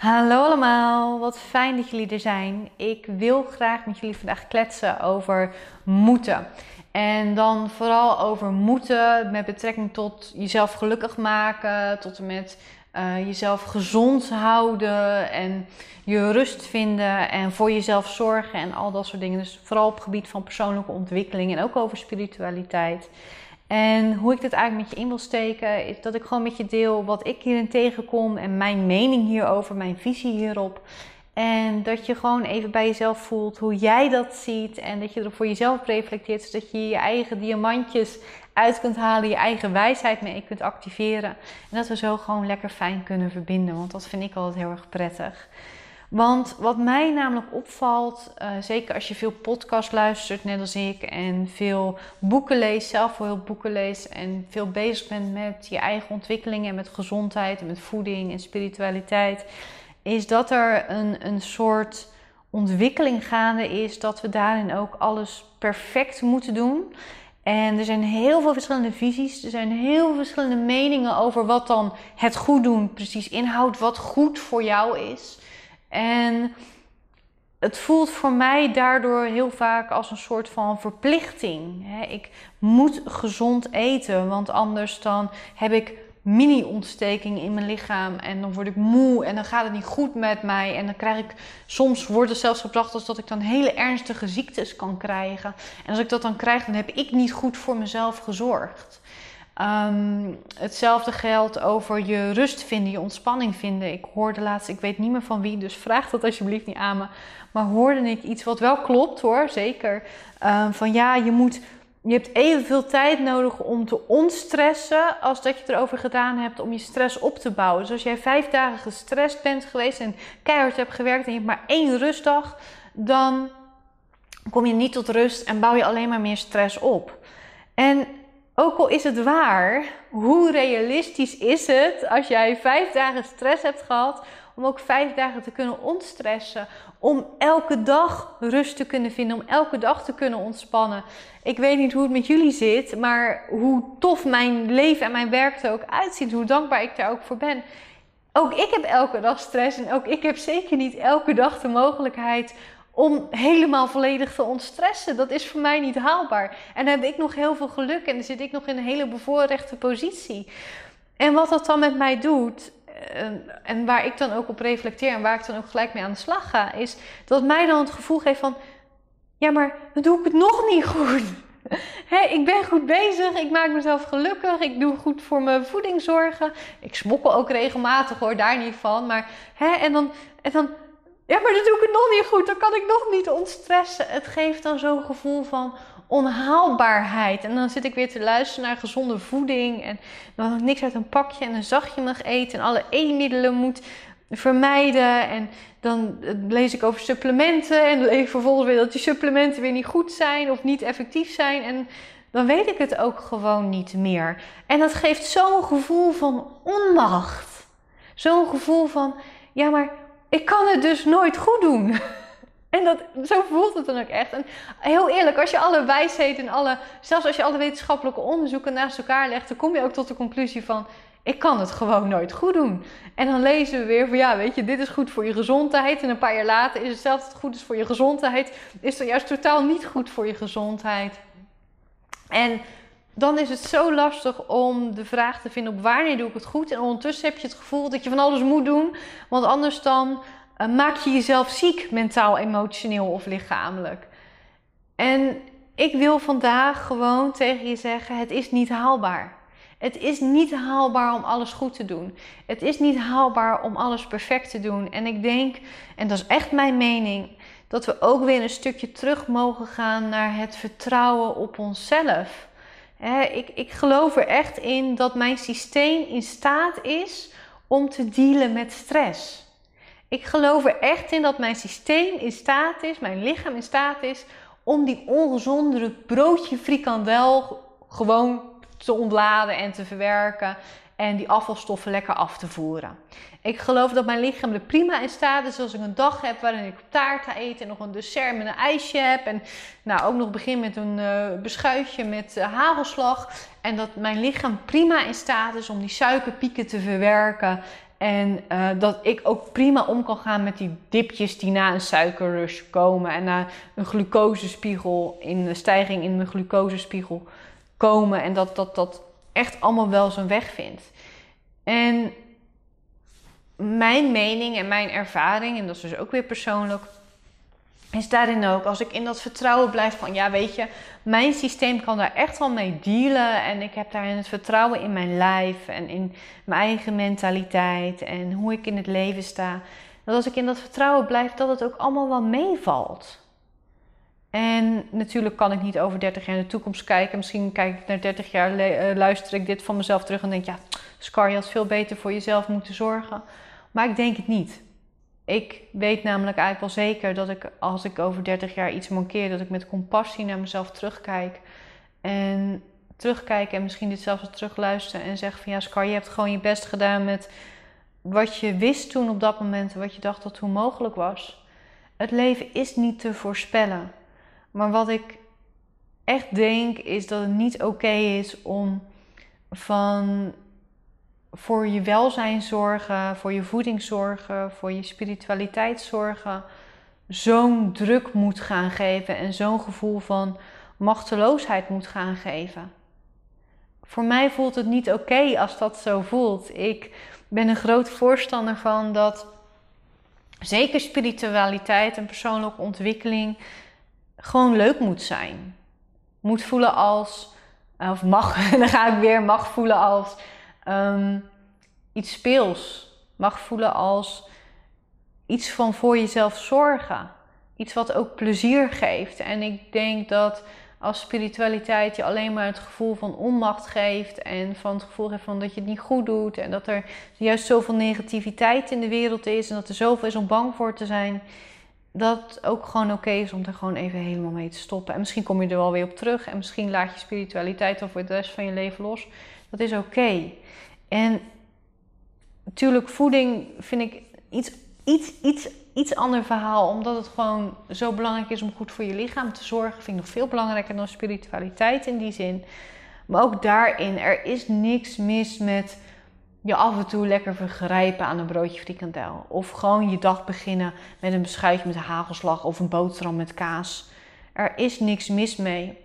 Hallo allemaal, wat fijn dat jullie er zijn. Ik wil graag met jullie vandaag kletsen over moeten. En dan vooral over moeten met betrekking tot jezelf gelukkig maken, tot en met uh, jezelf gezond houden en je rust vinden en voor jezelf zorgen en al dat soort dingen. Dus vooral op het gebied van persoonlijke ontwikkeling en ook over spiritualiteit. En hoe ik dit eigenlijk met je in wil steken, is dat ik gewoon met je deel wat ik hierin tegenkom en mijn mening hierover, mijn visie hierop. En dat je gewoon even bij jezelf voelt hoe jij dat ziet. En dat je er voor jezelf reflecteert. Zodat je je eigen diamantjes uit kunt halen. Je eigen wijsheid mee kunt activeren. En dat we zo gewoon lekker fijn kunnen verbinden. Want dat vind ik altijd heel erg prettig. Want wat mij namelijk opvalt, uh, zeker als je veel podcast luistert, net als ik, en veel boeken leest, zelf veel boeken leest en veel bezig bent met je eigen ontwikkeling en met gezondheid en met voeding en spiritualiteit, is dat er een, een soort ontwikkeling gaande is dat we daarin ook alles perfect moeten doen. En er zijn heel veel verschillende visies. Er zijn heel veel verschillende meningen over wat dan het goed doen precies inhoudt. Wat goed voor jou is. En het voelt voor mij daardoor heel vaak als een soort van verplichting. Ik moet gezond eten, want anders dan heb ik mini-ontsteking in mijn lichaam en dan word ik moe en dan gaat het niet goed met mij en dan krijg ik soms wordt het zelfs gebracht als dat ik dan hele ernstige ziektes kan krijgen en als ik dat dan krijg dan heb ik niet goed voor mezelf gezorgd. Um, hetzelfde geldt over je rust vinden, je ontspanning vinden. Ik hoorde laatst, ik weet niet meer van wie, dus vraag dat alsjeblieft niet aan me. Maar hoorde ik iets wat wel klopt hoor, zeker. Um, van ja, je moet je hebt evenveel tijd nodig om te ontstressen als dat je erover gedaan hebt om je stress op te bouwen. Dus als jij vijf dagen gestrest bent geweest en keihard hebt gewerkt en je hebt maar één rustdag, dan kom je niet tot rust en bouw je alleen maar meer stress op. En ook al is het waar, hoe realistisch is het als jij vijf dagen stress hebt gehad om ook vijf dagen te kunnen ontstressen. Om elke dag rust te kunnen vinden, om elke dag te kunnen ontspannen. Ik weet niet hoe het met jullie zit, maar hoe tof mijn leven en mijn werk er ook uitziet. Hoe dankbaar ik daar ook voor ben. Ook ik heb elke dag stress en ook ik heb zeker niet elke dag de mogelijkheid om helemaal volledig te ontstressen. Dat is voor mij niet haalbaar. En dan heb ik nog heel veel geluk en dan zit ik nog in een hele bevoorrechte positie. En wat dat dan met mij doet, en waar ik dan ook op reflecteer en waar ik dan ook gelijk mee aan de slag ga, is dat mij dan het gevoel geeft van: ja, maar dan doe ik het nog niet goed. ik ben goed bezig, ik maak mezelf gelukkig, ik doe goed voor mijn voeding zorgen. Ik smokkel ook regelmatig hoor, daar niet van. Maar, en, dan, en dan, ja, maar dan doe ik het nog niet goed, dan kan ik nog niet ontstressen. Het geeft dan zo'n gevoel van onhaalbaarheid. En dan zit ik weer te luisteren naar gezonde voeding. En dan ik niks uit een pakje en een zachtje mag eten. En alle eetmiddelen moet vermijden. En dan lees ik over supplementen. En dan lees ik vervolgens weer dat die supplementen weer niet goed zijn of niet effectief zijn. En dan weet ik het ook gewoon niet meer. En dat geeft zo'n gevoel van onmacht. Zo'n gevoel van, ja, maar ik kan het dus nooit goed doen. En dat, zo voelt het dan ook echt. En heel eerlijk, als je alle wijsheid en alle, zelfs als je alle wetenschappelijke onderzoeken naast elkaar legt, dan kom je ook tot de conclusie van: ik kan het gewoon nooit goed doen. En dan lezen we weer van ja, weet je, dit is goed voor je gezondheid. En een paar jaar later is hetzelfde het goed is voor je gezondheid, is het juist totaal niet goed voor je gezondheid. En dan is het zo lastig om de vraag te vinden op wanneer doe ik het goed. En ondertussen heb je het gevoel dat je van alles moet doen. Want anders dan uh, maak je jezelf ziek, mentaal, emotioneel of lichamelijk. En ik wil vandaag gewoon tegen je zeggen: het is niet haalbaar. Het is niet haalbaar om alles goed te doen. Het is niet haalbaar om alles perfect te doen. En ik denk, en dat is echt mijn mening, dat we ook weer een stukje terug mogen gaan naar het vertrouwen op onszelf. Ik, ik geloof er echt in dat mijn systeem in staat is om te dealen met stress. Ik geloof er echt in dat mijn systeem in staat is, mijn lichaam in staat is om die ongezondere broodje frikandel gewoon te ontladen en te verwerken en die afvalstoffen lekker af te voeren. Ik geloof dat mijn lichaam er prima in staat is als ik een dag heb waarin ik taart ga eten en nog een dessert met een ijsje heb en nou ook nog begin met een uh, beschuitje met uh, hagelslag en dat mijn lichaam prima in staat is om die suikerpieken te verwerken En uh, dat ik ook prima om kan gaan met die dipjes die na een suikerrush komen. En na een glucosespiegel, in een stijging in mijn glucosespiegel komen. En dat dat, dat echt allemaal wel zijn weg vindt. En mijn mening en mijn ervaring, en dat is dus ook weer persoonlijk, is daarin ook als ik in dat vertrouwen blijf van ja, weet je, mijn systeem kan daar echt wel mee dealen en ik heb daarin het vertrouwen in mijn lijf en in mijn eigen mentaliteit en hoe ik in het leven sta. Dat als ik in dat vertrouwen blijf, dat het ook allemaal wel meevalt. En natuurlijk kan ik niet over 30 jaar in de toekomst kijken. Misschien kijk ik naar 30 jaar, uh, luister ik dit van mezelf terug en denk ja, Scar, je had veel beter voor jezelf moeten zorgen. Maar ik denk het niet. Ik weet namelijk eigenlijk wel zeker dat ik als ik over 30 jaar iets mankeer, dat ik met compassie naar mezelf terugkijk. En terugkijk en misschien dit zelfs terugluisteren en zeg van ja, Scar, je hebt gewoon je best gedaan met wat je wist toen op dat moment, wat je dacht dat toen mogelijk was. Het leven is niet te voorspellen. Maar wat ik echt denk is dat het niet oké is om van voor je welzijn zorgen, voor je voeding zorgen, voor je spiritualiteit zorgen, zo'n druk moet gaan geven en zo'n gevoel van machteloosheid moet gaan geven. Voor mij voelt het niet oké als dat zo voelt. Ik ben een groot voorstander van dat zeker spiritualiteit en persoonlijke ontwikkeling gewoon leuk moet zijn. Moet voelen als, of mag, dan ga ik weer, mag voelen als Ehm, iets speels mag voelen als iets van voor jezelf zorgen. Iets wat ook plezier geeft. En ik denk dat als spiritualiteit je alleen maar het gevoel van onmacht geeft en van het gevoel van dat je het niet goed doet en dat er juist zoveel negativiteit in de wereld is en dat er zoveel is om bang voor te zijn, dat ook gewoon oké is om er gewoon even helemaal mee te stoppen. En misschien kom je er wel weer op terug en misschien laat je spiritualiteit voor de rest van je leven los. Dat is oké. En natuurlijk, voeding vind ik iets, iets, iets, iets ander verhaal. Omdat het gewoon zo belangrijk is om goed voor je lichaam te zorgen. Vind ik nog veel belangrijker dan spiritualiteit in die zin. Maar ook daarin, er is niks mis met je af en toe lekker vergrijpen aan een broodje frikandel. Of gewoon je dag beginnen met een beschuitje met hagelslag of een boterham met kaas. Er is niks mis mee.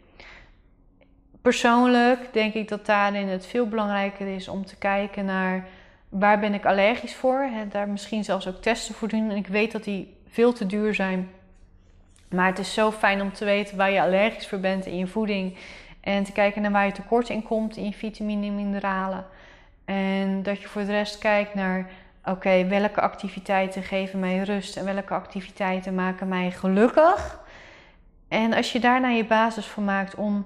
Persoonlijk denk ik dat daarin het veel belangrijker is om te kijken naar waar ben ik allergisch voor. He, daar misschien zelfs ook testen voor doen. En ik weet dat die veel te duur zijn. Maar het is zo fijn om te weten waar je allergisch voor bent in je voeding. En te kijken naar waar je tekort in komt in je vitamine en mineralen. En dat je voor de rest kijkt naar, oké, welke activiteiten geven mij rust en welke activiteiten maken mij gelukkig. En als je daar naar je basis van maakt om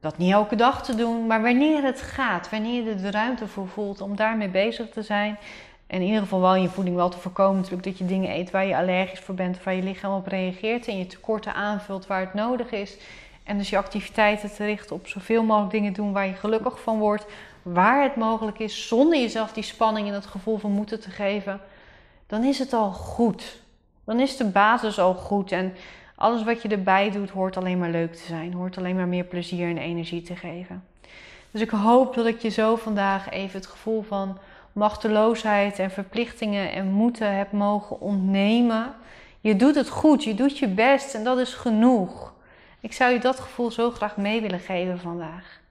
dat niet elke dag te doen, maar wanneer het gaat, wanneer je er de ruimte voor voelt om daarmee bezig te zijn. En in ieder geval wel in je voeding wel te voorkomen natuurlijk dat je dingen eet waar je allergisch voor bent waar je lichaam op reageert en je tekorten aanvult waar het nodig is. En dus je activiteiten te richten op zoveel mogelijk dingen doen waar je gelukkig van wordt, waar het mogelijk is, zonder jezelf die spanning en het gevoel van moeten te geven. Dan is het al goed. Dan is de basis al goed. En alles wat je erbij doet, hoort alleen maar leuk te zijn. Hoort alleen maar meer plezier en energie te geven. Dus ik hoop dat ik je zo vandaag even het gevoel van machteloosheid en verplichtingen en moeten heb mogen ontnemen. Je doet het goed, je doet je best en dat is genoeg. Ik zou je dat gevoel zo graag mee willen geven vandaag.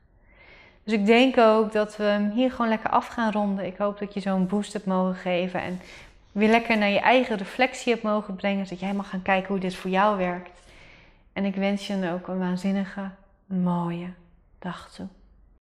Dus ik denk ook dat we hem hier gewoon lekker af gaan ronden. Ik hoop dat je zo'n boost hebt mogen geven en weer lekker naar je eigen reflectie hebt mogen brengen. Zodat jij mag gaan kijken hoe dit voor jou werkt. En ik wens je dan ook een waanzinnige, mooie dag toe.